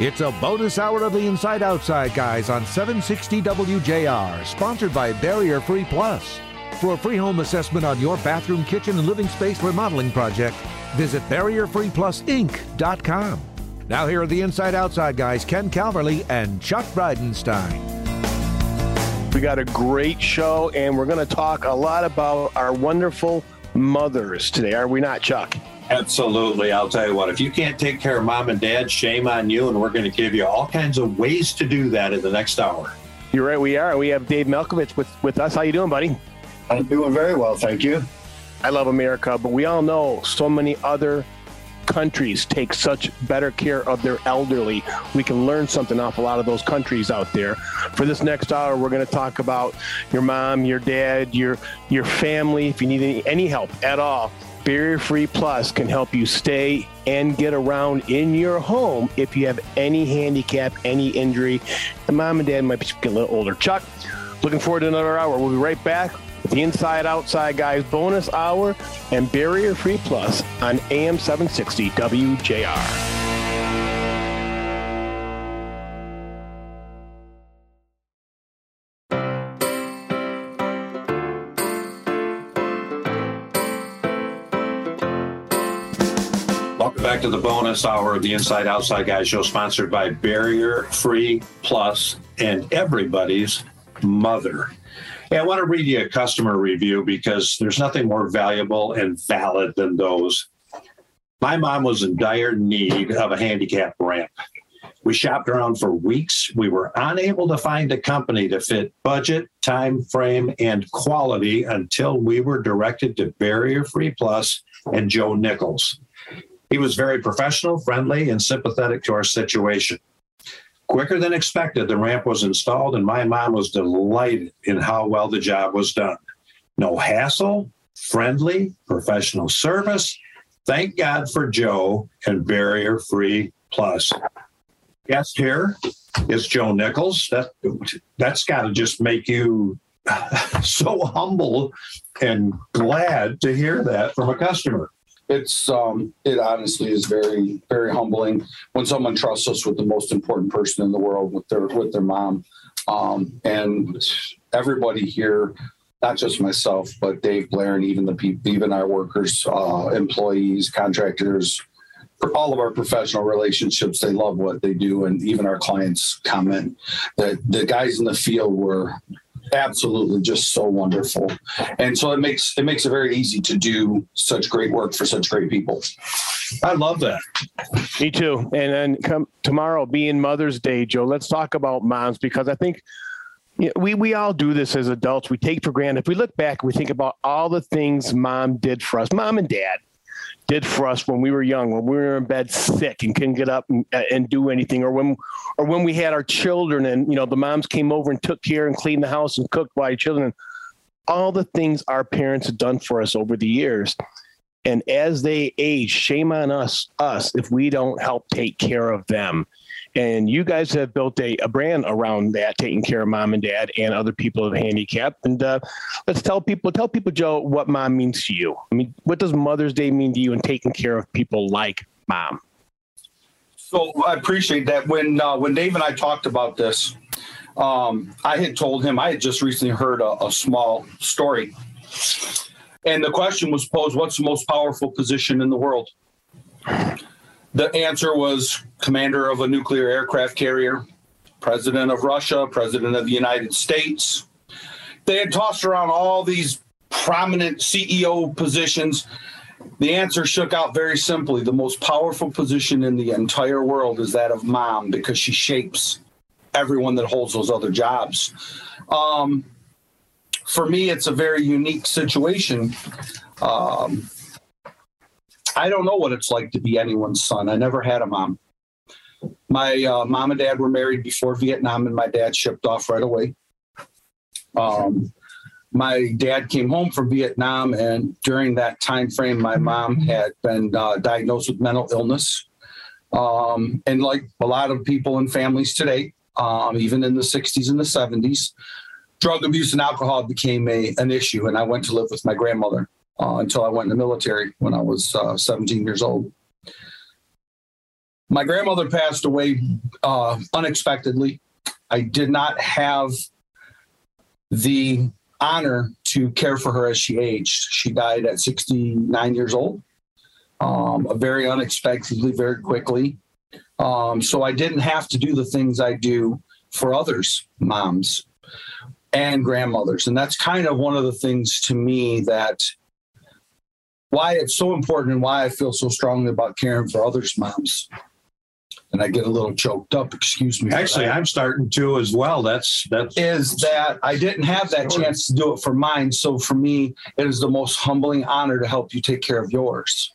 It's a bonus hour of the Inside Outside Guys on 760 WJR, sponsored by Barrier Free Plus. For a free home assessment on your bathroom, kitchen, and living space remodeling project, visit BarrierFreePlusInc.com. Now, here are the Inside Outside Guys, Ken Calverley and Chuck Breidenstein. We got a great show, and we're going to talk a lot about our wonderful mothers today, are we not, Chuck? Absolutely. I'll tell you what, if you can't take care of mom and dad, shame on you. And we're going to give you all kinds of ways to do that in the next hour. You're right. We are. We have Dave Malkovich with, with us. How you doing, buddy? I'm doing very well. Thank you. I love America, but we all know so many other countries take such better care of their elderly. We can learn something off a lot of those countries out there. For this next hour, we're going to talk about your mom, your dad, your your family. If you need any, any help at all, Barrier Free Plus can help you stay and get around in your home if you have any handicap, any injury. The mom and dad might be a little older. Chuck, looking forward to another hour. We'll be right back with the Inside Outside Guys bonus hour and Barrier Free Plus on AM 760 WJR. To the bonus hour of the Inside Outside Guys show, sponsored by Barrier Free Plus and everybody's mother. Hey, I want to read you a customer review because there's nothing more valuable and valid than those. My mom was in dire need of a handicap ramp. We shopped around for weeks. We were unable to find a company to fit budget, time frame, and quality until we were directed to Barrier Free Plus and Joe Nichols. He was very professional, friendly, and sympathetic to our situation. Quicker than expected, the ramp was installed, and my mom was delighted in how well the job was done. No hassle, friendly, professional service. Thank God for Joe and Barrier Free Plus. Guest here is Joe Nichols. That that's got to just make you so humble and glad to hear that from a customer it's um, it honestly is very very humbling when someone trusts us with the most important person in the world with their with their mom. Um, and everybody here not just myself but dave blair and even the people even our workers uh, employees contractors for all of our professional relationships they love what they do. And even our clients comment that the guys in the field were absolutely just so wonderful. And so it makes it makes it very easy to do such great work for such great people. I love that. Me too. And then come tomorrow being mother's day joe let's talk about moms because i think you know, we we all do this as adults. We take for granted. If we look back we think about all the things mom did for us mom and dad did for us when we were young, when we were in bed sick and couldn't get up and, uh, and do anything, or when or when we had our children and you know the moms came over and took care and cleaned the house and cooked by children. All the things our parents have done for us over the years. And as they age, shame on us, us if we don't help take care of them and you guys have built a, a brand around that, taking care of mom and dad and other people with handicap. And uh, let's tell people, tell people, Joe, what mom means to you. I mean, what does Mother's Day mean to you in taking care of people like mom? So I appreciate that. When uh, when Dave and I talked about this, um, I had told him I had just recently heard a, a small story, and the question was posed: What's the most powerful position in the world? The answer was commander of a nuclear aircraft carrier, president of Russia, president of the United States. They had tossed around all these prominent CEO positions. The answer shook out very simply. The most powerful position in the entire world is that of mom because she shapes everyone that holds those other jobs. Um, for me, it's a very unique situation. Um, I don't know what it's like to be anyone's son. I never had a mom. My uh, mom and dad were married before Vietnam, and my dad shipped off right away. Um, my dad came home from Vietnam, and during that time frame, my mom had been uh, diagnosed with mental illness. Um, and like a lot of people and families today, um, even in the 60s and the 70s, drug abuse and alcohol became a, an issue. And I went to live with my grandmother uh, until I went in the military when I was uh, 17 years old. My grandmother passed away uh, unexpectedly. I did not have the honor to care for her as she aged. She died at 69 years old, um, very unexpectedly, very quickly. Um, so I didn't have to do the things I do for others, moms and grandmothers. And that's kind of one of the things to me that why it's so important and why I feel so strongly about caring for others' moms. And I get a little choked up. Excuse me. Actually, I'm starting to as well. That's that's is that I didn't have that chance to do it for mine. So for me, it is the most humbling honor to help you take care of yours.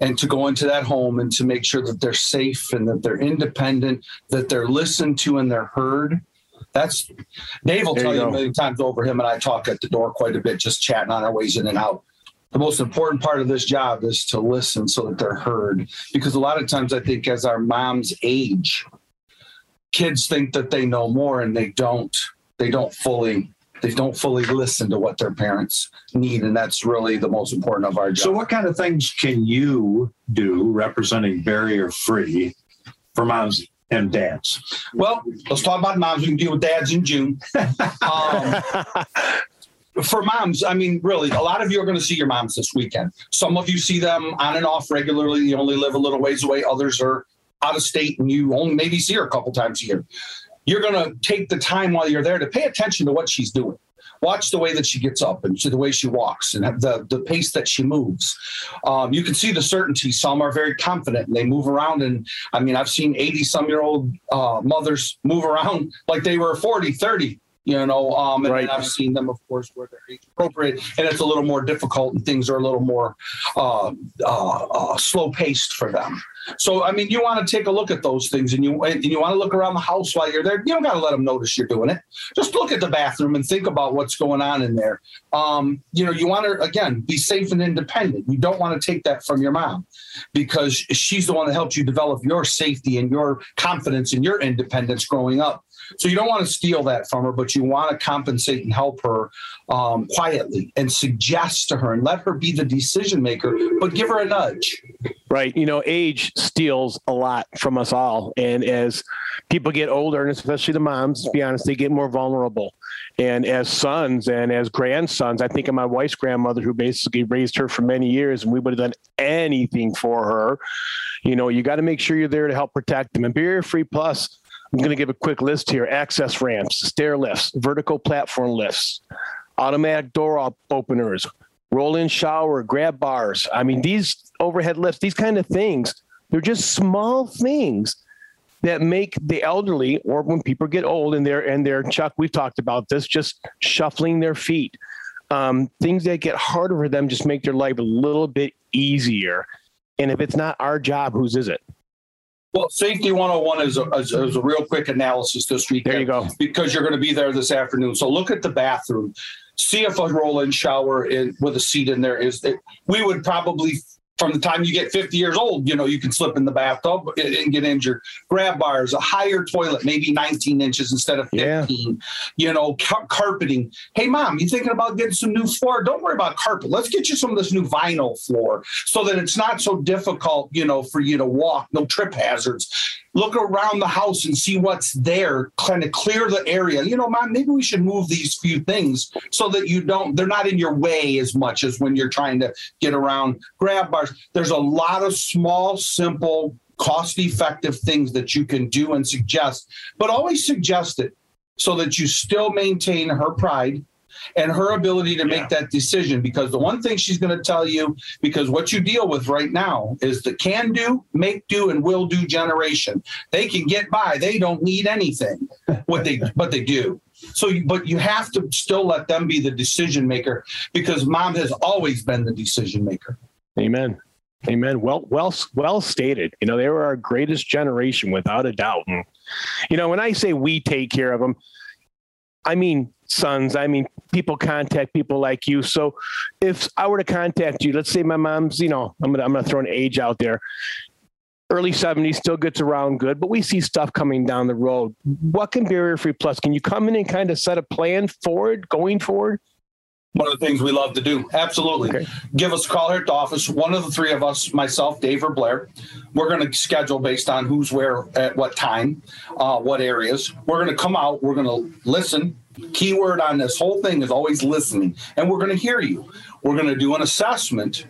And to go into that home and to make sure that they're safe and that they're independent, that they're listened to and they're heard. That's Dave will There tell you you, a million times over. Him and I talk at the door quite a bit, just chatting on our ways in and out. The most important part of this job is to listen so that they're heard. Because a lot of times I think as our moms age, kids think that they know more and they don't. They don't fully they don't fully listen to what their parents need. And that's really the most important of our job. so. What kind of things can you do representing barrier free for moms and dads? Well, let's talk about moms. We can deal with dads in June. Um, for moms, I mean, really, a lot of you are going to see your moms this weekend. Some of you see them on and off regularly. You only live a little ways away. Others are out of state and you only maybe see her a couple times a year. You're going to take the time while you're there to pay attention to what she's doing. Watch the way that she gets up and the way she walks and the, the pace that she moves. Um, you can see the certainty. Some are very confident and they move around. And I mean, I've seen 80 some year old uh, mothers move around like they were 40, 30, you know. Um, and Right. I've seen them, of course, where they're appropriate and it's a little more difficult and things are a little more uh, uh, uh, slow paced for them. So, I mean, you want to take a look at those things and you and you want to look around the house while you're there. You don't got to let them notice you're doing it. Just look at the bathroom and think about what's going on in there. Um, you know, you want to, again, be safe and independent. You don't want to take that from your mom because she's the one that helped you develop your safety and your confidence and your independence growing up. So you don't want to steal that from her, but you want to compensate and help her um, quietly and suggest to her and let her be the decision maker, but give her a nudge. Right. You know, age steals a lot from us all. And as people get older, and especially the moms, to be honest, they get more vulnerable. And as sons and as grandsons, I think of my wife's grandmother who basically raised her for many years, and we would have done anything for her. You know, you got to make sure you're there to help protect them. And Barrier Free Plus, I'm going to give a quick list here access ramps, stair lifts, vertical platform lifts, automatic door op- openers, roll in shower, grab bars. I mean, these overhead lifts, these kind of things, they're just small things that make the elderly or when people get old and they're and they're Chuck, we've talked about this, just shuffling their feet. Um, things that get harder for them just make their life a little bit easier. And if it's not our job, whose is it? Well, Safety 101 is a, is, is a real quick analysis this week. There you go. Because you're going to be there this afternoon. So look at the bathroom. See if a roll-in shower in, with a seat in there is. It, we would probably, from the time you get 50 years old, you know, you can slip in the bathtub and, get injured. Grab bars, a higher toilet, maybe 19 inches instead of 15. You know, car- carpeting. Hey, mom, you thinking about getting some new floor? Don't worry about carpet. Let's get you some of this new vinyl floor so that it's not so difficult, you know, for you to walk. No trip hazards look around the house and see what's there, kind of clear the area. You know, mom, maybe we should move these few things so that you don't, they're not in your way as much as when you're trying to get around grab bars. There's a lot of small, simple, cost effective things that you can do and suggest, but always suggest it so that you still maintain her pride and her ability to make that decision because the one thing she's going to tell you because what you deal with right now is the can do make do and will do generation they can get by they don't need anything what they but they do so but you have to still let them be the decision maker because mom has always been the decision maker Amen. Amen. Well, well, well stated. You know, they were our greatest generation without a doubt. And, you know, when I say we take care of them, I mean sons. I mean people contact people like you. So if I were to contact you, let's say my mom's, you know, I'm gonna I'm gonna throw an age out there. Early 70s still gets around good, but we see stuff coming down the road. What can Barrier Free Plus? Can you come in and kind of set a plan forward, going forward? one of the things we love to do absolutely Okay. give us a call here at the office one of the three of us myself dave or blair We're going to schedule based on who's where at what time, uh, what areas. We're going to come out. We're going to listen. Keyword on this whole thing is always listening, and we're going to hear you. We're going to do an assessment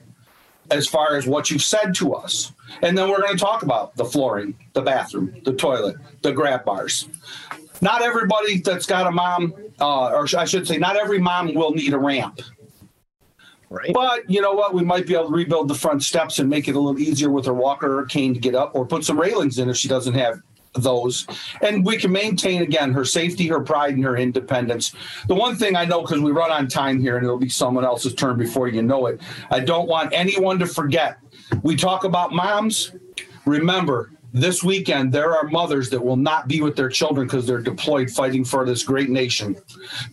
as far as what you've said to us. And then we're going to talk about the flooring, the bathroom, the toilet, the grab bars. Not everybody that's got a mom, uh, or I should say, not every mom will need a ramp. Right. But you know what? We might be able to rebuild the front steps and make it a little easier with her walker or cane to get up, or put some railings in if she doesn't have those. And we can maintain again her safety, her pride, and her independence. The one thing I know because we run on time here and it'll be someone else's turn before you know it. I don't want anyone to forget. We talk about moms. Remember, this weekend there are mothers that will not be with their children because they're deployed fighting for this great nation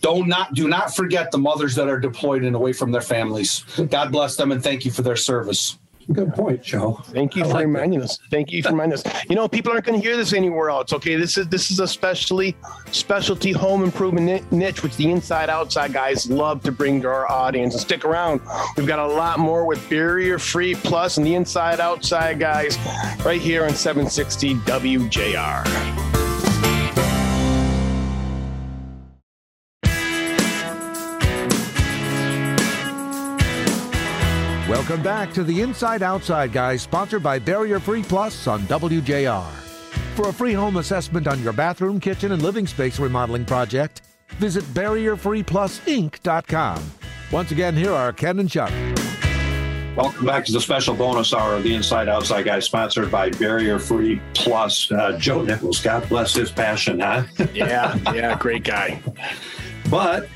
do not not do not forget the mothers that are deployed and away from their families god bless them and thank you for their service Good point, Joe. Thank you for like reminding that. us. Thank you for reminding us. You know, people aren't going to hear this anywhere else. Okay, this is this is a specialty specialty home improvement niche, which the inside outside guys love to bring to our audience. And stick around. We've got a lot more with barrier free plus and the inside outside guys right here on 760 WJR. Welcome back to the Inside Outside Guys, sponsored by Barrier Free Plus on WJR. For a free home assessment on your bathroom, kitchen, and living space remodeling project, visit BarrierFreePlusInc.com. Once again, here are Ken and Chuck. Welcome back to the special bonus hour of the Inside Outside Guys, sponsored by Barrier Free Plus. Uh, Joe Nichols, God bless his passion, huh? yeah, yeah, great guy. But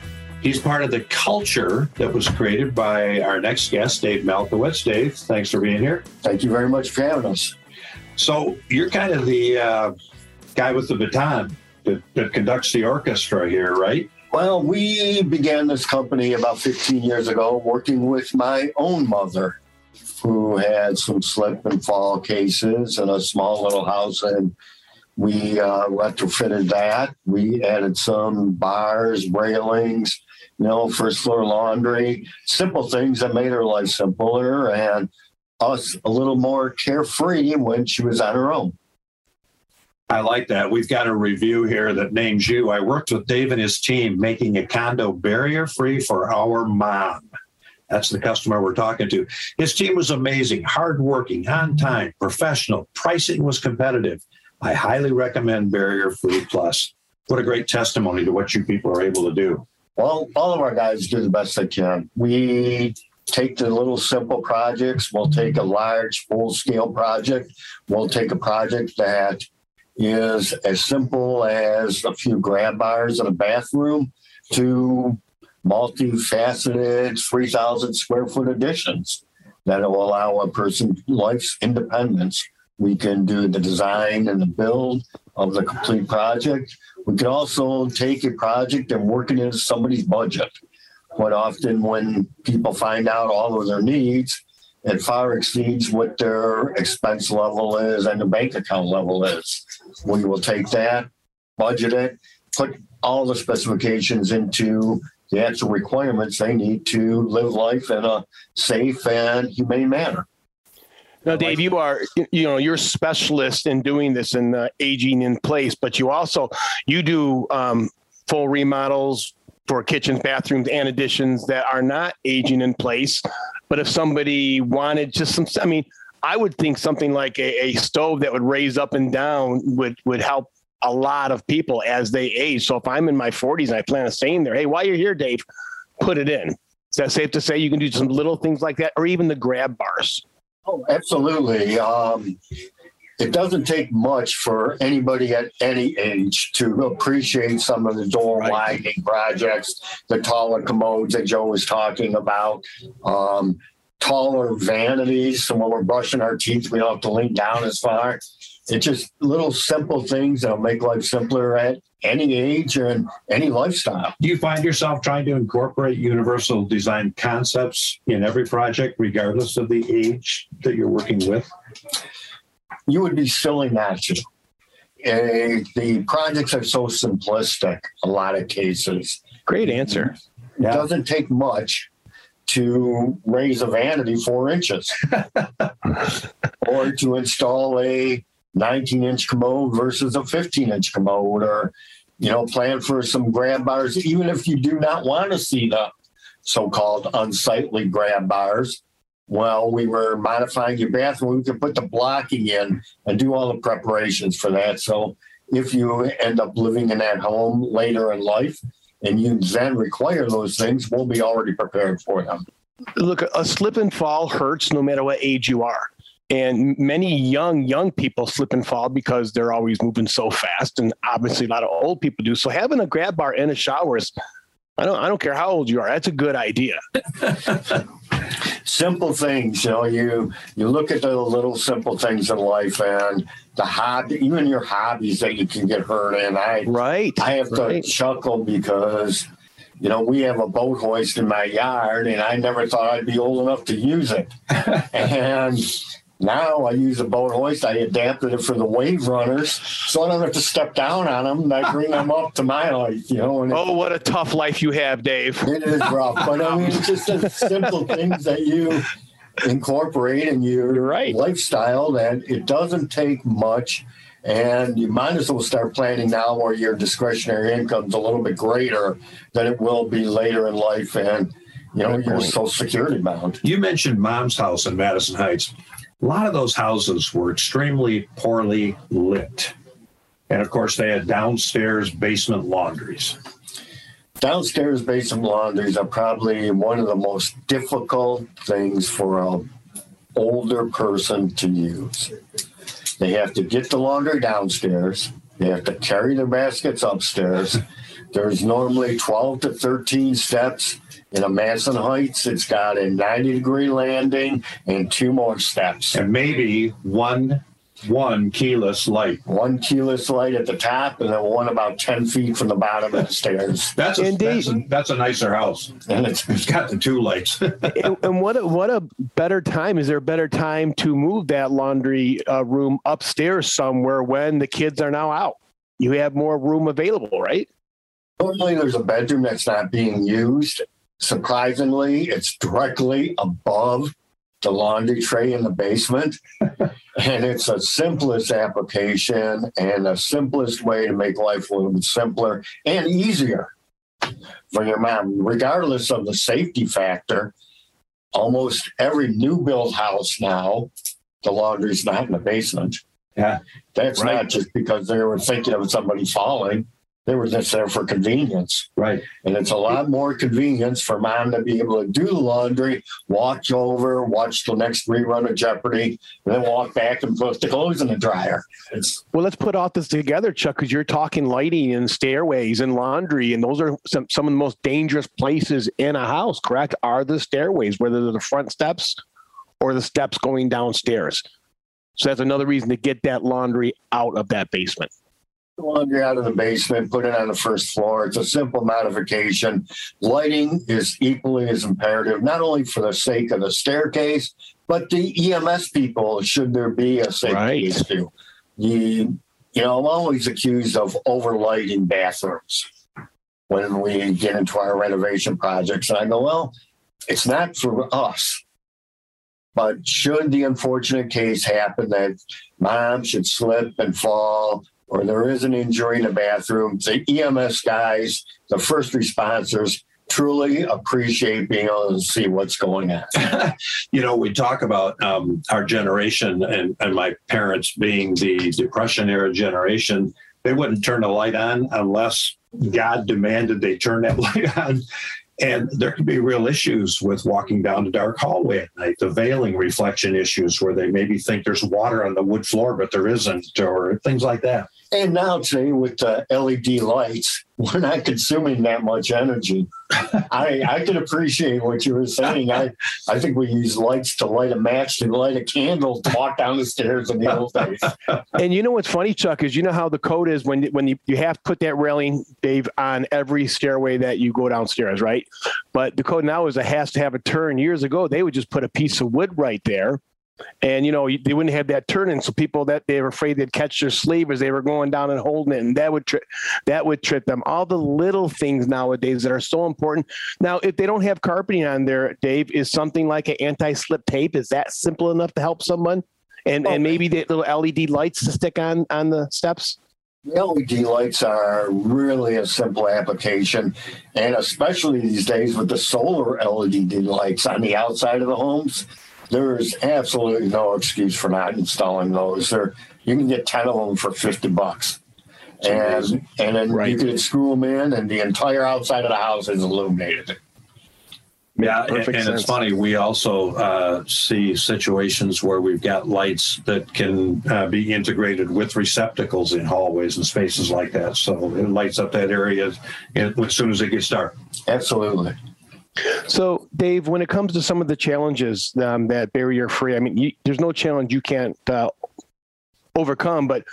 He's part of the culture that was created by our next guest, Dave Malkowitz. Dave, thanks for being here. Thank you very much for having us. So you're kind of the uh, guy with the baton that, that conducts the orchestra here, right? Well, we began this company about 15 years ago working with my own mother, who had some slip and fall cases in a small little house. And we uh, retrofitted that. We added some bars, railings, you know, first floor laundry, simple things that made her life simpler and us a little more carefree when she was on her own. I like that. We've got a review here that names you. I worked with Dave and his team making a condo barrier free for our mom. That's the customer we're talking to. His team was amazing, hardworking, on time, professional. Pricing was competitive. I highly recommend Barrier Free Plus. What a great testimony to what you people are able to do. Well, all of our guys do the best they can. We take the little simple projects. We'll take a large full scale project. We'll take a project that is as simple as a few grab bars in a bathroom to multifaceted 3,000 square foot additions that will allow a person life's independence. We can do the design and the build of the complete project. We can also take a project and work it into somebody's budget. Quite often, when people find out all of their needs, it far exceeds what their expense level is and the bank account level is. We will take that, budget it, put all the specifications into the actual requirements they need to live life in a safe and humane manner. Now, Dave, you are you know you're a specialist in doing this and uh, aging in place, but you also you do um, full remodels for kitchens, bathrooms, and additions that are not aging in place. But if somebody wanted just some, I mean, I would think something like a, a stove that would raise up and down would would help a lot of people as they age. So if I'm in my 40s and I plan on staying there, hey, while you're here, Dave, put it in. Is that safe to say you can do some little things like that, or even the grab bars? Oh, absolutely. Um, it doesn't take much for anybody at any age to appreciate some of the door widening projects, the taller commodes that Joe was talking about, um, taller vanities. So when we're brushing our teeth, we don't have to lean down as far. It's just little simple things that'll make life simpler at any age and any lifestyle. Do you find yourself trying to incorporate universal design concepts in every project, regardless of the age that you're working with? You would be silly not to. Uh, the projects are so simplistic, a lot of cases. Great answer. It yeah. doesn't take much to raise a vanity four inches or to install a 19 inch commode versus a 15 inch commode, or you know, plan for some grab bars, even if you do not want to see the so-called unsightly grab bars. Well, we were modifying your bathroom. We could put the blocking in and do all the preparations for that. So if you end up living in that home later in life and you then require those things, we'll be already prepared for them. Look, a slip and fall hurts no matter what age you are. And many young, young people slip and fall because they're always moving so fast. And obviously, a lot of old people do. So having a grab bar in a shower is, I don't, I don't care how old you are. That's a good idea. simple things, you know, you you look at the little simple things in life and the hobby, even your hobbies that you can get hurt in. I right. I have right. to chuckle because you know, we have a boat hoist in my yard, and I never thought I'd be old enough to use it. and now I use a boat hoist. I adapted it for the wave runners, so I don't have to step down on them. I bring them up to my height, you know. And oh, what a tough life you have, Dave. It is rough, but I mean, it's just the simple things that you incorporate in your right. lifestyle that it doesn't take much. And you might as well start planning now where your discretionary income's a little bit greater than it will be later in life. And, you know, you're social security bound. You mentioned mom's house in Madison Heights a lot of those houses were extremely poorly lit. And of course, they had downstairs basement laundries. Downstairs basement laundries are probably one of the most difficult things for an older person to use. They have to get the laundry downstairs. They have to carry their baskets upstairs. There's normally 12 to 13 steps in a Madison Heights, it's got a 90 degree landing and two more steps. And maybe one one keyless light. One keyless light at the top, and then one about ten feet from the bottom of the stairs. That's a, that's a, that's a nicer house, and it's, it's got the two lights. and, and, what a, what a better time! Is there a better time to move that laundry uh, room upstairs somewhere when the kids are now out? You have more room available, right? Normally, there's a bedroom that's not being used, Surprisingly, it's directly above the laundry tray in the basement. and it's the simplest application and the simplest way to make life a little bit simpler and easier for your mom, regardless of the safety factor. Almost every new build house now, the laundry's not in the basement. Yeah. That's right. not just because they were thinking of somebody falling. They were just there for convenience. Right. And it's a lot more convenience for mom to be able to do the laundry, watch over, watch the next rerun of Jeopardy, and then walk back and put the clothes in the dryer. It's well, let's put all this together, Chuck, because you're talking lighting and stairways and laundry, and those are some, some of the most dangerous places in a house, correct? Are the stairways, whether they're the front steps or the steps going downstairs. So that's another reason to get that laundry out of that basement laundry out of the basement, put it on the first floor. It's a simple modification. Lighting is equally as imperative, not only for the sake of the staircase, but the EMS people, should there be a safety right. issue. You, you know, I'm always accused of overlighting bathrooms when we get into our renovation projects. And I go, well, it's not for us. But should the unfortunate case happen that mom should slip and fall or there is an injury in the bathroom, the EMS guys, the first responders, truly appreciate being able to see what's going on. you know, we talk about um, our generation and, and my parents being the Depression era generation. They wouldn't turn the light on unless God demanded they turn that light on. And there can be real issues with walking down the dark hallway at night, the veiling reflection issues where they maybe think there's water on the wood floor, but there isn't, or things like that. And now today with the LED lights, we're not consuming that much energy. I I can appreciate what you were saying. I I think we use lights to light a match to light a candle to walk down the stairs in the old days. And you know what's funny, Chuck, is you know how the code is when when you, you have to put that railing, Dave, on every stairway that you go downstairs, right? But the code now is it has to have a turn. Years ago, they would just put a piece of wood right there and you know they wouldn't have that turning so people that they were afraid they'd catch their sleeve as they were going down and holding it and that would trip that would trip them. All the little things nowadays that are so important. Now if they don't have carpeting on there dave is something like an anti-slip tape is that simple enough to help someone? And and oh, maybe the little LED lights to stick on on the steps. LED lights are really a simple application, and especially these days with the solar LED lights on the outside of the homes, there is absolutely no excuse for not installing those. There, you can get ten of them for fifty bucks, and and then Right. you can screw them in, and the entire outside of the house is illuminated. Yeah, and, perfect and sense. it's funny. We also uh, see situations where we've got lights that can uh, be integrated with receptacles in hallways and spaces like that. So it lights up that area as soon as it gets dark. Absolutely. So, Dave, when it comes to some of the challenges um, that barrier free, I mean, you, there's no challenge you can't uh, overcome, but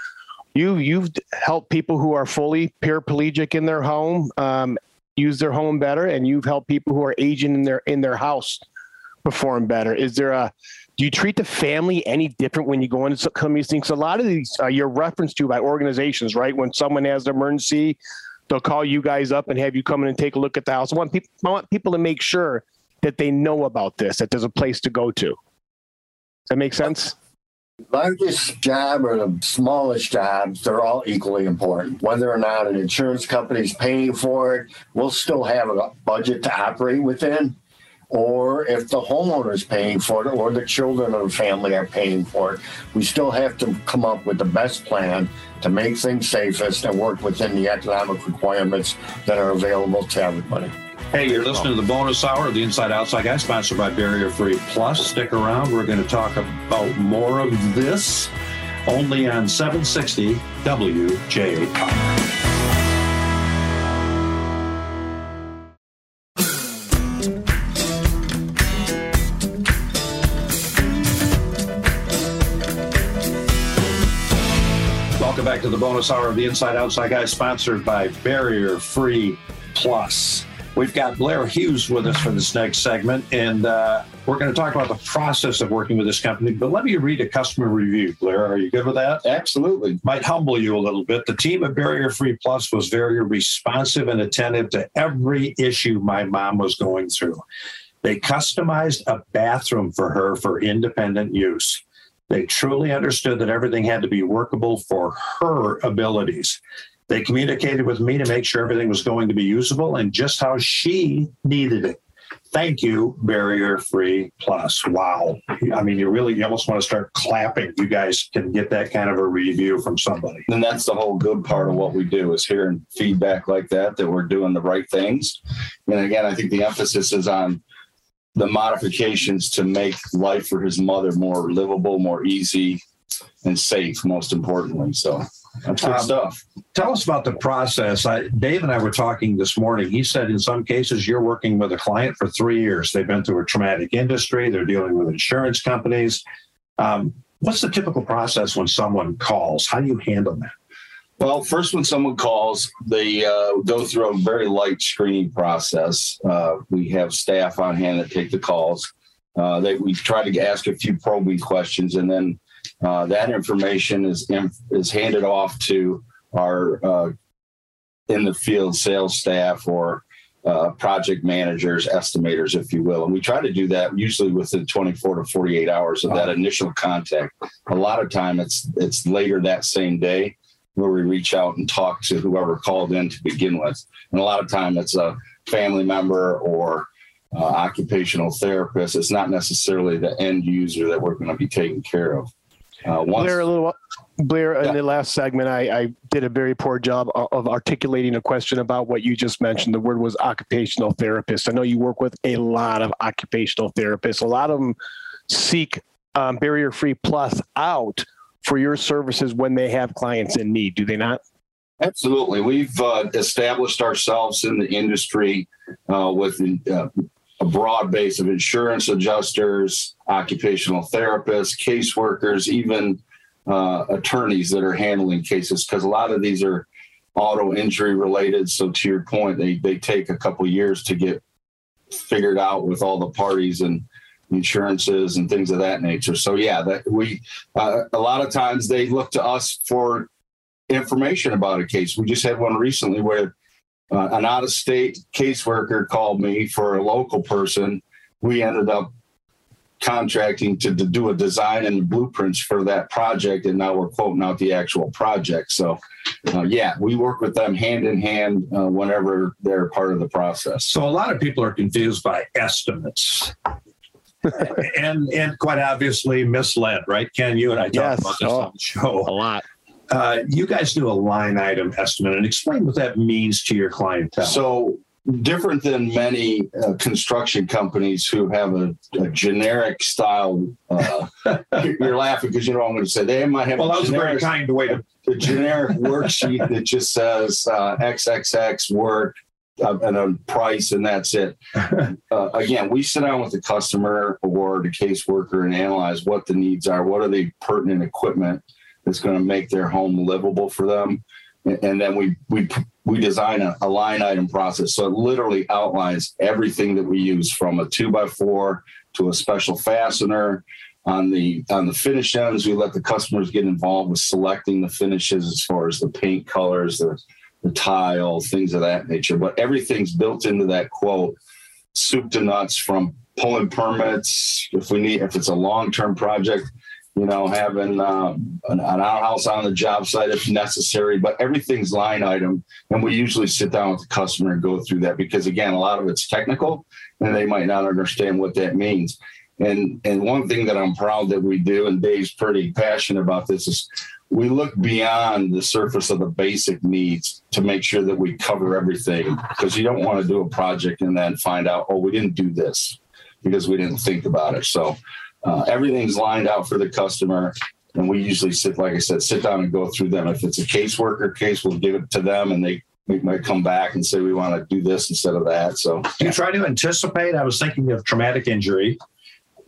you you've helped people who are fully paraplegic in their home um, use their home better, and you've helped people who are aging in their in their house perform better. Is there a do you treat the family any different when you go into some of these things? A lot of these uh, you're referenced to by organizations, right? When someone has an emergency, they'll call you guys up and have you come in and take a look at the house. I want people, I want people to make sure that they know about this, that there's a place to go to. Does that make sense? largest job or the smallest jobs, they're all equally important. Whether or not an insurance company is paying for it, we'll still have a budget to operate within. Or if the homeowner is paying for it or the children of the family are paying for it, we still have to come up with the best plan to make things safest and work within the economic requirements that are available to everybody. Hey, you're listening to the bonus hour of the Inside Outside Guy, sponsored by Barrier Free Plus. Stick around. We're going to talk about more of this only on 760 WJR. The bonus hour of the Inside Outside Guy, sponsored by Barrier Free Plus. We've got Blair Hughes with us for this next segment, and uh, we're going to talk about the process of working with this company. But let me read a customer review. Blair, are you good with that? Absolutely. Might humble you a little bit. The team at Barrier Free Plus was very responsive and attentive to every issue my mom was going through. They customized a bathroom for her for independent use. They truly understood that everything had to be workable for her abilities. They communicated with me to make sure everything was going to be usable and just how she needed it. Thank you, Barrier Free Plus. Wow. I mean, you really you almost want to start clapping. You guys can get that kind of a review from somebody. And that's the whole good part of what we do is hearing feedback like that, that we're doing the right things. And again, I think the emphasis is on the modifications to make life for his mother more livable, more easy, and safe, most importantly. So that's good Um, stuff. Tell us about the process. I, Dave and I were talking this morning. He said in some cases you're working with a client for three years. They've been through a traumatic industry. They're dealing with insurance companies. Um, what's the typical process when someone calls? How do you handle that? Well, first, when someone calls, they uh, go through a very light screening process. Uh, we have staff on hand that take the calls. Uh, they, we try to ask a few probing questions, and then uh, that information is is handed off to our uh, in the field sales staff or uh, project managers, estimators, if you will. And we try to do that usually within 24 to 48 hours of that initial contact. A lot of time, it's it's later that same day where we reach out and talk to whoever called in to begin with. And a lot of time it's a family member or uh, occupational therapist. It's not necessarily the end user that we're going to be taking care of. Uh, once, Blair, a little Blair, Yeah. in the last segment, I, I did a very poor job of, of articulating a question about what you just mentioned. The word was occupational therapist. I know you work with a lot of occupational therapists. A lot of them seek um, barrier free plus out for your services when they have clients in need. Do they not? Absolutely. We've uh, established ourselves in the industry uh, with uh, a broad base of insurance adjusters, occupational therapists, caseworkers, even uh, attorneys that are handling cases, because a lot of these are auto injury related. So, to your point, they, they take a couple years to get figured out with all the parties and insurances and things of that nature. So, yeah, that we uh, a lot of times they look to us for information about a case. We just had one recently where uh, an out of state caseworker called me for a local person. We ended up contracting to, to do a design and blueprints for that project, and now we're quoting out the actual project. So, uh, yeah, we work with them hand in hand uh, whenever they're part of the process. So a lot of people are confused by estimates. and and quite obviously misled, right? Ken, you and I talked Yes. about this Oh. on the show. A lot. Uh, you guys do a line item estimate and explain what that means to your clientele. So different than many uh, construction companies who have a, a generic style. Uh, you're laughing because you know what I'm going to say. They might have well, a that was a very generic, kind way to a generic worksheet that just says uh, XXX work and a price, and that's it. Uh, again, we sit down with the customer or the caseworker and analyze what the needs are. What are the pertinent equipment that's going to make their home livable for them? And, and then we we we design a, a line item process. So it literally outlines everything that we use from a two by four to a special fastener. On the on the finish ends, we let the customers get involved with selecting the finishes as far as the paint colors, the the tile, things of that nature. But everything's built into that quote, soup to nuts from pulling permits. If we need, if it's a long term project, you know, having um, an, an outhouse on the job site if necessary. But everything's line item, and we usually sit down with the customer and go through that because again, a lot of it's technical, and they might not understand what that means. And and one thing that I'm proud that we do, and Dave's pretty passionate about this, is we look beyond the surface of the basic needs to make sure that we cover everything because you don't want to do a project and then find out, oh, we didn't do this because we didn't think about it. So uh, everything's lined out for the customer. And we usually sit, like I said, sit down and go through them. If it's a caseworker case, we'll give it to them and they, they might come back and say, we want to do this instead of that. So you try to anticipate? I was thinking of traumatic injury.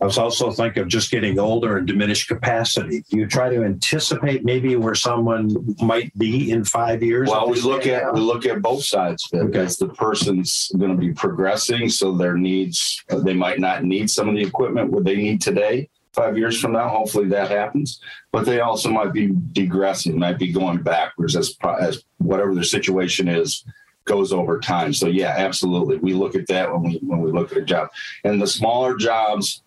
I was also thinking of just getting older and diminished capacity. Do you try to anticipate maybe where someone might be in five years? Well, we look at out? we look at both sides of it. Okay. As the person's going to be progressing, so their needs they might not need some of the equipment what they need today. Five years from now, hopefully that happens. But they also might be degressing, might be going backwards as as whatever their situation is goes over time. So yeah, absolutely, we look at that when we when we look at a job. And the smaller jobs,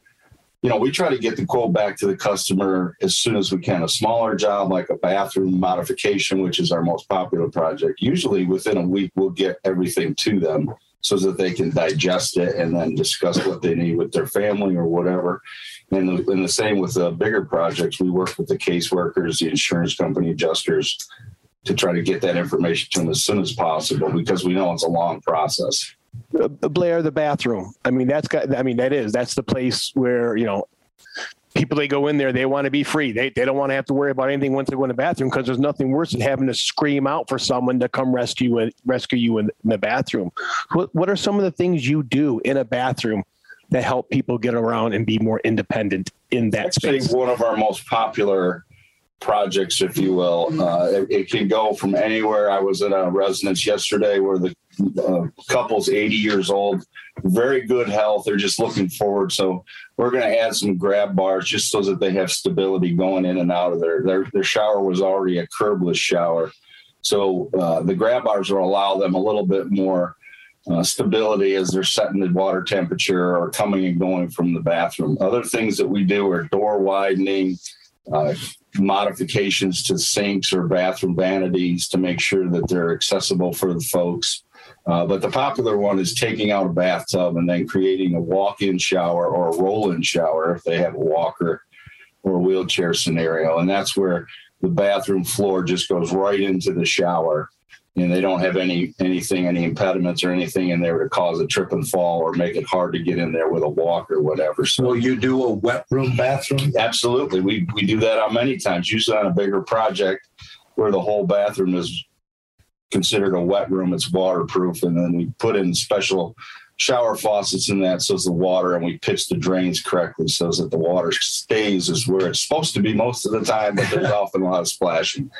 you know, we try to get the quote back to the customer as soon as we can. A smaller job like a bathroom modification, which is our most popular project, usually within a week we'll get everything to them so that they can digest it and then discuss what they need with their family or whatever. And the, and the same with the bigger projects, we work with the caseworkers, the insurance company adjusters to try to get that information to them as soon as possible because we know it's a long process. Blair, the bathroom. I mean, that's got. I mean, that is that's the place where you know people they go in there. They want to be free. They they don't want to have to worry about anything once they go in the bathroom because there's nothing worse than having to scream out for someone to come rescue you rescue you in, in the bathroom. What what are some of the things you do in a bathroom that help people get around and be more independent in that I'd space? one of our most popular projects, if you will. Uh, it, it can go from anywhere. I was at a residence yesterday where the uh, couple's 80 years old, very good health. They're just looking forward. So we're going to add some grab bars just so that they have stability going in and out of there. Their, their shower was already a curbless shower. So uh, the grab bars will allow them a little bit more uh, stability as they're setting the water temperature or coming and going from the bathroom. Other things that we do are door widening, uh, modifications to sinks or bathroom vanities to make sure that they're accessible for the folks. Uh, but the popular one is taking out a bathtub and then creating a walk-in shower or a roll-in shower if they have a walker or a wheelchair scenario. And that's where the bathroom floor just goes right into the shower and they don't have any anything, any impediments or anything in there to cause a trip and fall or make it hard to get in there with a walk or whatever. So Will you do a wet room bathroom? absolutely, we we do that on many times. Usually on a bigger project where the whole bathroom is considered a wet room, it's waterproof, and then we put in special shower faucets in that so it's the water and we pitch the drains correctly so that the water stays is where it's supposed to be most of the time but there's often a lot of splashing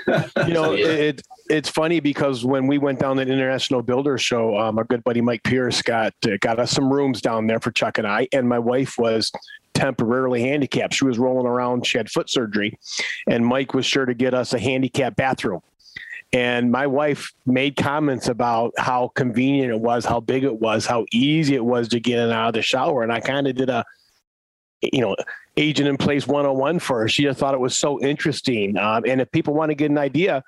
you know, Yeah. it it's funny because when we went down to the International Builder Show, um, our good buddy Mike Pierce got uh, got us some rooms down there for Chuck and I, and my wife was temporarily handicapped. She was rolling around. She had foot surgery, and Mike was sure to get us a handicap bathroom. And my wife made comments about how convenient it was, how big it was, how easy it was to get in and out of the shower. And I kind of did a you know, aging in place 101 for her. She just thought it was so interesting. Um, and if people want to get an idea,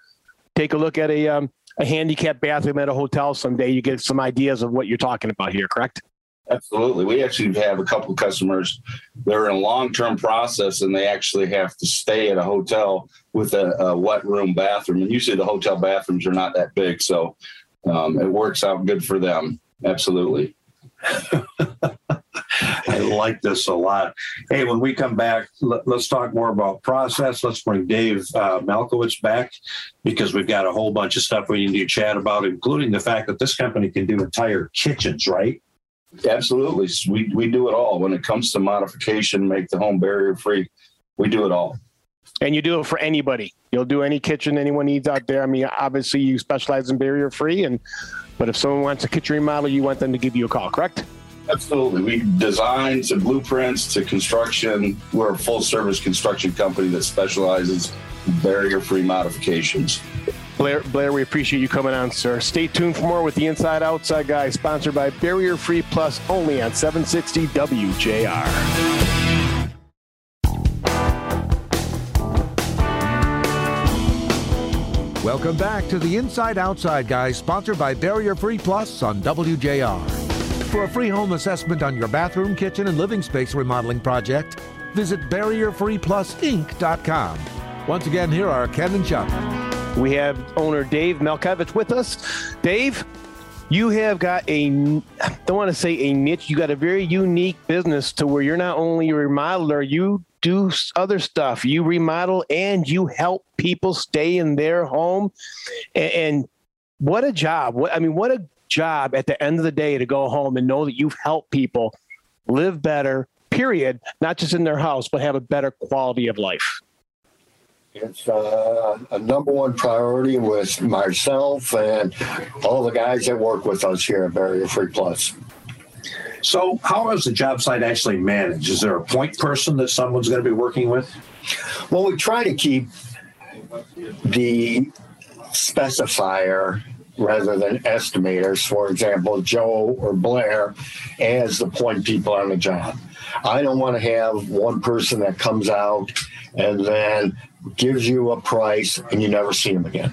take a look at a, um, a handicap bathroom at a hotel someday. You get some ideas of what you're talking about here, correct? Absolutely. We actually have a couple of customers that are in a long term process and they actually have to stay at a hotel with a, a, wet room bathroom. And usually the hotel bathrooms are not that big. So um, it works out good for them. Absolutely. I like this a lot. Hey, when we come back, let, us talk more about process. Let's bring Dave uh, Malkowitz back because we've got a whole bunch of stuff we need to chat about, including the fact that this company can do entire kitchens, right? Absolutely. We, we do it all. When it comes to modification, make the home barrier free, we do it all. And you do it for anybody. You'll do any kitchen anyone needs out there. I mean, obviously you specialize in barrier free, and but if someone wants a kitchen remodel, you want them to give you a call, correct? Absolutely. We design to blueprints to construction. We're a full service construction company that specializes in barrier free modifications. Blair, Blair, we appreciate you coming on, sir. Stay tuned for more with the Inside Outside Guy, sponsored by Barrier Free Plus, only on 760 WJR. Welcome back to the Inside Outside Guy, sponsored by Barrier Free Plus on WJR. For a free home assessment on your bathroom, kitchen, and living space remodeling project, visit barrierfreeplusinc.com. Once again, here are Ken and Chuck. We have owner Dave Malkowitz with us. Dave, you have got a, I don't want to say a niche, you got a very unique business to where you're not only a remodeler, you do other stuff. You remodel and you help people stay in their home. And, and what a job. What I mean, what a job at the end of the day to go home and know that you've helped people live better, period, not just in their house, but have a better quality of life. It's uh, a number one priority with myself and all the guys that work with us here at Barrier Free Plus. So, how is the job site actually managed? Is there a point person that someone's going to be working with? Well, we try to keep the specifier rather than estimators, for example, Joe or Blair, as the point people on the job. I don't want to have one person that comes out and then gives you a price and you never see them again.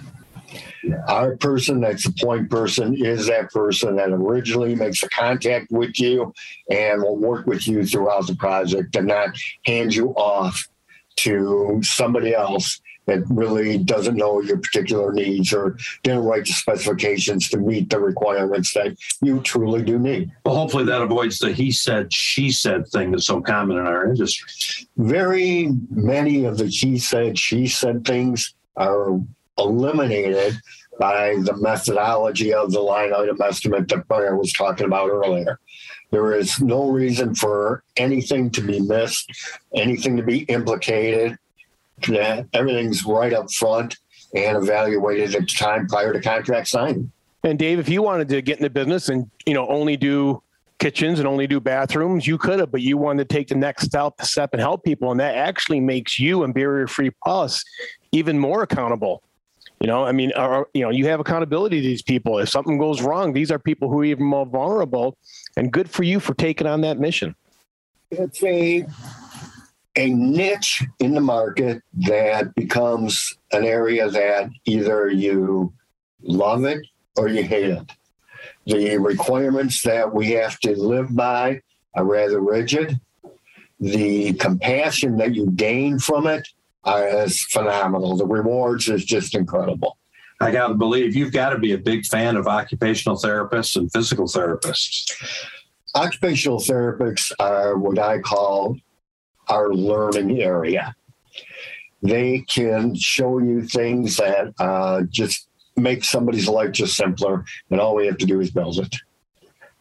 Our person that's the point person is that person that originally makes a contact with you and will work with you throughout the project and not hand you off to somebody else that really doesn't know your particular needs or didn't write the specifications to meet the requirements that you truly do need. Well, hopefully that avoids the he said, she said thing that's so common in our industry. Very many of the he said, she said things are eliminated by the methodology of the line item estimate that Brian was talking about earlier. There is no reason for anything to be missed, anything to be implicated everything's right up front and evaluated at the time prior to contract signing. And Dave, if you wanted to get in the business and you know only do kitchens and only do bathrooms, you could have, but you wanted to take the next step and help people, and that actually makes you and Barrier Free Plus even more accountable. You know, I mean, or, you know, you have accountability to these people. If something goes wrong, these are people who are even more vulnerable, and good for you for taking on that mission. It's a a niche in the market that becomes an area that either you love it or you hate it. The requirements that we have to live by are rather rigid. The compassion that you gain from it is phenomenal. The rewards is just incredible. I got to believe you've got to be a big fan of occupational therapists and physical therapists. Occupational therapists are what I call our learning area. They can show you things that uh, just make somebody's life just simpler, and all we have to do is build it.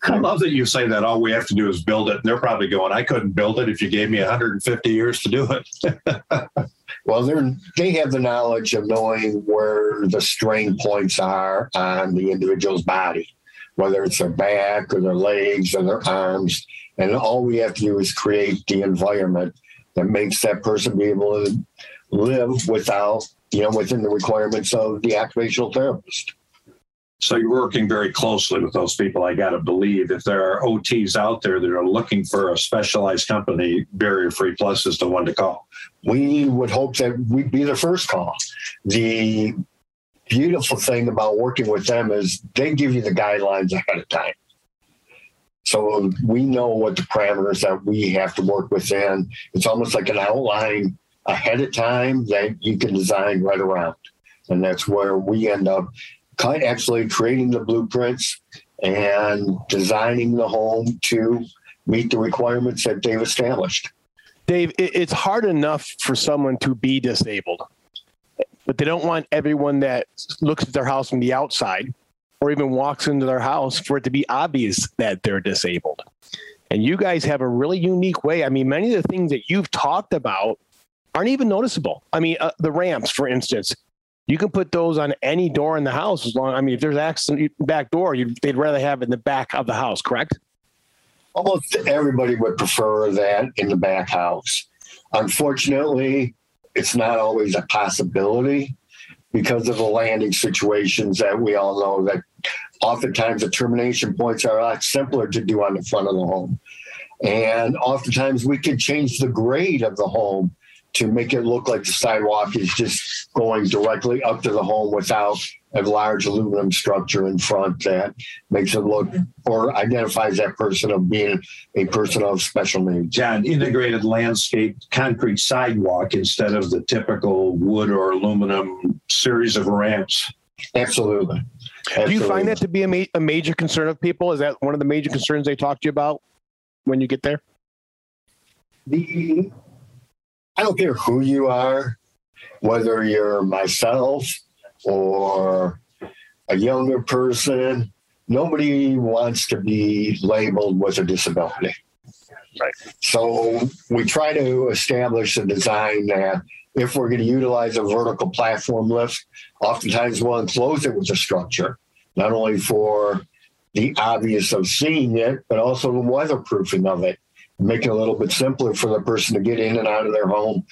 I love that you say that all we have to do is build it. And they're probably going, I couldn't build it if you gave me 150 years to do it. well, they're, they have the knowledge of knowing where the strain points are on the individual's body, whether it's their back or their legs or their arms. And all we have to do is create the environment that makes that person be able to live without, you know, within the requirements of the occupational therapist. So you're working very closely with those people. I got to believe if there are OTs out there that are looking for a specialized company, Barrier Free Plus is the one to call. We would hope that we'd be the first call. The beautiful thing about working with them is they give you the guidelines ahead of time. So we know what the parameters that we have to work within. It's almost like an outline ahead of time that you can design right around. And that's where we end up kind actually creating the blueprints and designing the home to meet the requirements that they've established. Dave, it's hard enough for someone to be disabled, but they don't want everyone that looks at their house from the outside or even walks into their house for it to be obvious that they're disabled. And you guys have a really unique way. I mean, many of the things that you've talked about aren't even noticeable. I mean, uh, the ramps, for instance, you can put those on any door in the house as long. I mean, if there's access back door, you'd they'd rather have it in the back of the house, correct? Almost everybody would prefer that in the back house. Unfortunately, it's not always a possibility because of the landing situations that we all know that oftentimes the termination points are a lot simpler to do on the front of the home. And oftentimes we can change the grade of the home to make it look like the sidewalk is just going directly up to the home without a large aluminum structure in front that makes it look or identifies that person of being a person of special needs. John, integrated landscape concrete sidewalk instead of the typical wood or aluminum series of ramps. Absolutely. Absolutely. Do you find that to be a, ma- a major concern of people? Is that one of the major concerns they talk to you about when you get there? The I don't care who you are, whether you're myself or a younger person, nobody wants to be labeled with a disability. Right. So we try to establish a design that if we're going to utilize a vertical platform lift, oftentimes we'll enclose it with a structure, not only for the obvious of seeing it, but also the weatherproofing of it make it a little bit simpler for the person to get in and out of their home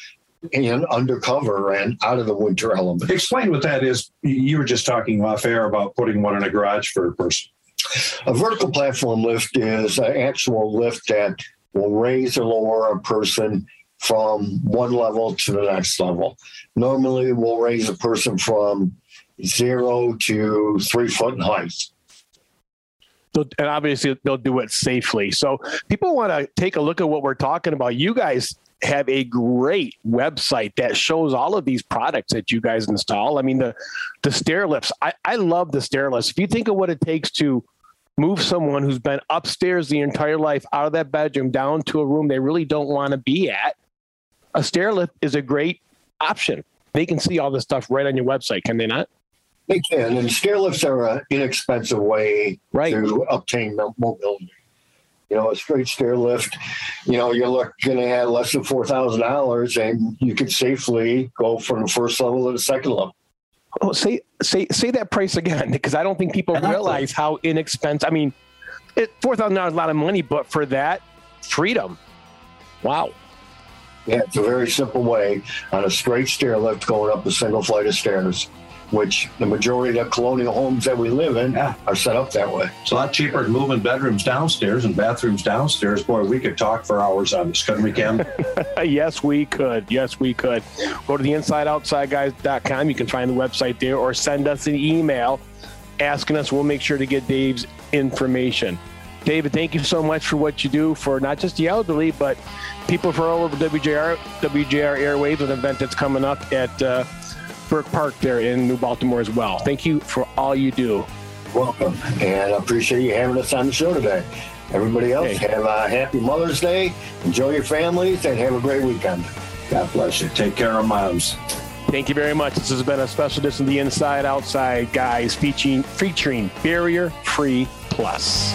and undercover and out of the winter element. Explain what that is. You were just talking off air about putting one in a garage for a person. A vertical platform lift is an actual lift that will raise or lower a person from one level to the next level. Normally, we'll raise a person from zero to three foot in height and obviously they'll do it safely. So people want to take a look at what we're talking about. You guys have a great website that shows all of these products that you guys install. I mean, the the stair lifts. I, I love the stair lifts. If you think of what it takes to move someone who's been upstairs the entire life out of that bedroom down to a room they really don't want to be at, a stair lift is a great option. They can see all this stuff right on your website, can they not? They can, and stair lifts are an inexpensive way right. to obtain mobility. You know, a straight stair lift, you know, you're looking at less than four thousand dollars, and you could safely go from the first level to the second level. Oh, say say say that price again, because I don't think people realize how inexpensive. I mean, it, four thousand dollars is a lot of money, but for that freedom, wow. Yeah, it's a very simple way on a straight stair lift going up a single flight of stairs which the majority of the colonial homes that we live in yeah. are set up that way. It's a lot cheaper than moving bedrooms downstairs and bathrooms downstairs. Boy, we could talk for hours on this, couldn't we, Cam? yes, we could. Yes, we could. Go to the insideoutsideguys.com. You can find the website there or send us an email asking us. We'll make sure to get Dave's information. David, thank you so much for what you do for not just the elderly, but people for all over WJR, WJR Airwaves, an event that's coming up at uh, Burke Park there in New Baltimore as well. Thank you for all you do. Welcome, and I appreciate you having us on the show today. Everybody else, hey. have a happy Mother's Day. Enjoy your families and have a great weekend. God bless you. Take care of moms. Thank you very much. This has been a special edition of the Inside Outside Guys featuring featuring Barrier Free Plus.